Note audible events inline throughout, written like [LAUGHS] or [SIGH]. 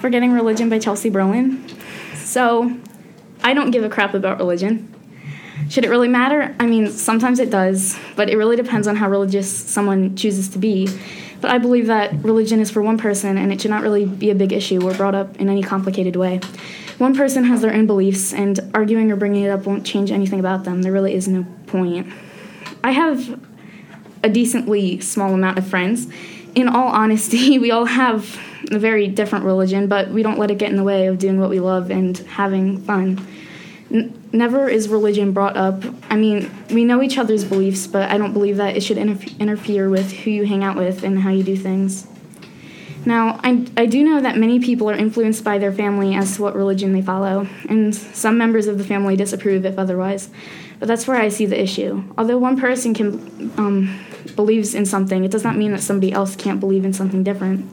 Forgetting Religion by Chelsea Brolin. So, I don't give a crap about religion. Should it really matter? I mean, sometimes it does, but it really depends on how religious someone chooses to be. But I believe that religion is for one person and it should not really be a big issue or brought up in any complicated way. One person has their own beliefs, and arguing or bringing it up won't change anything about them. There really is no point. I have a decently small amount of friends. In all honesty, [LAUGHS] we all have a very different religion, but we don't let it get in the way of doing what we love and having fun. N- never is religion brought up. I mean, we know each other's beliefs, but I don't believe that it should interf- interfere with who you hang out with and how you do things. Now, I, I do know that many people are influenced by their family as to what religion they follow, and some members of the family disapprove if otherwise. But that's where I see the issue. Although one person can um, believes in something, it does not mean that somebody else can't believe in something different.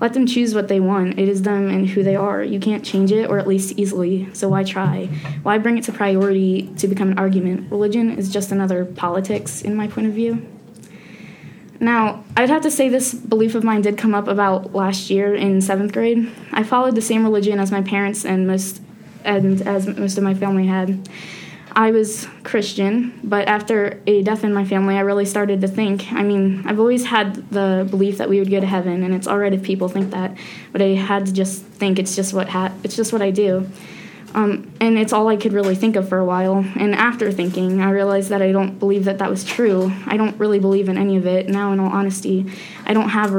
Let them choose what they want. It is them and who they are. You can't change it, or at least easily. So why try? Why bring it to priority to become an argument? Religion is just another politics, in my point of view. Now, I'd have to say this belief of mine did come up about last year in seventh grade. I followed the same religion as my parents and most and as most of my family had. I was Christian, but after a death in my family, I really started to think. I mean, I've always had the belief that we would go to heaven, and it's all right if people think that, but I had to just think it's just what ha- it's just what I do. Um, and it's all I could really think of for a while. And after thinking, I realized that I don't believe that that was true. I don't really believe in any of it. Now, in all honesty, I don't have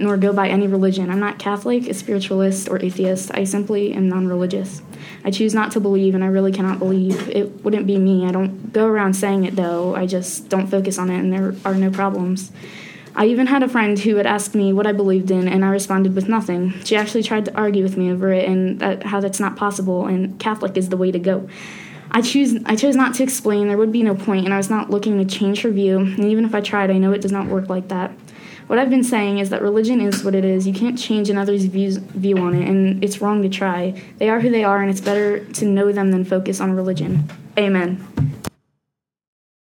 nor go by any religion. I'm not Catholic, a spiritualist, or atheist. I simply am non religious. I choose not to believe, and I really cannot believe. It wouldn't be me. I don't go around saying it, though. I just don't focus on it, and there are no problems. I even had a friend who had asked me what I believed in, and I responded with nothing. She actually tried to argue with me over it and that, how that's not possible, and Catholic is the way to go. I choose I chose not to explain. There would be no point, and I was not looking to change her view. And even if I tried, I know it does not work like that. What I've been saying is that religion is what it is. You can't change another's views, view on it, and it's wrong to try. They are who they are, and it's better to know them than focus on religion. Amen.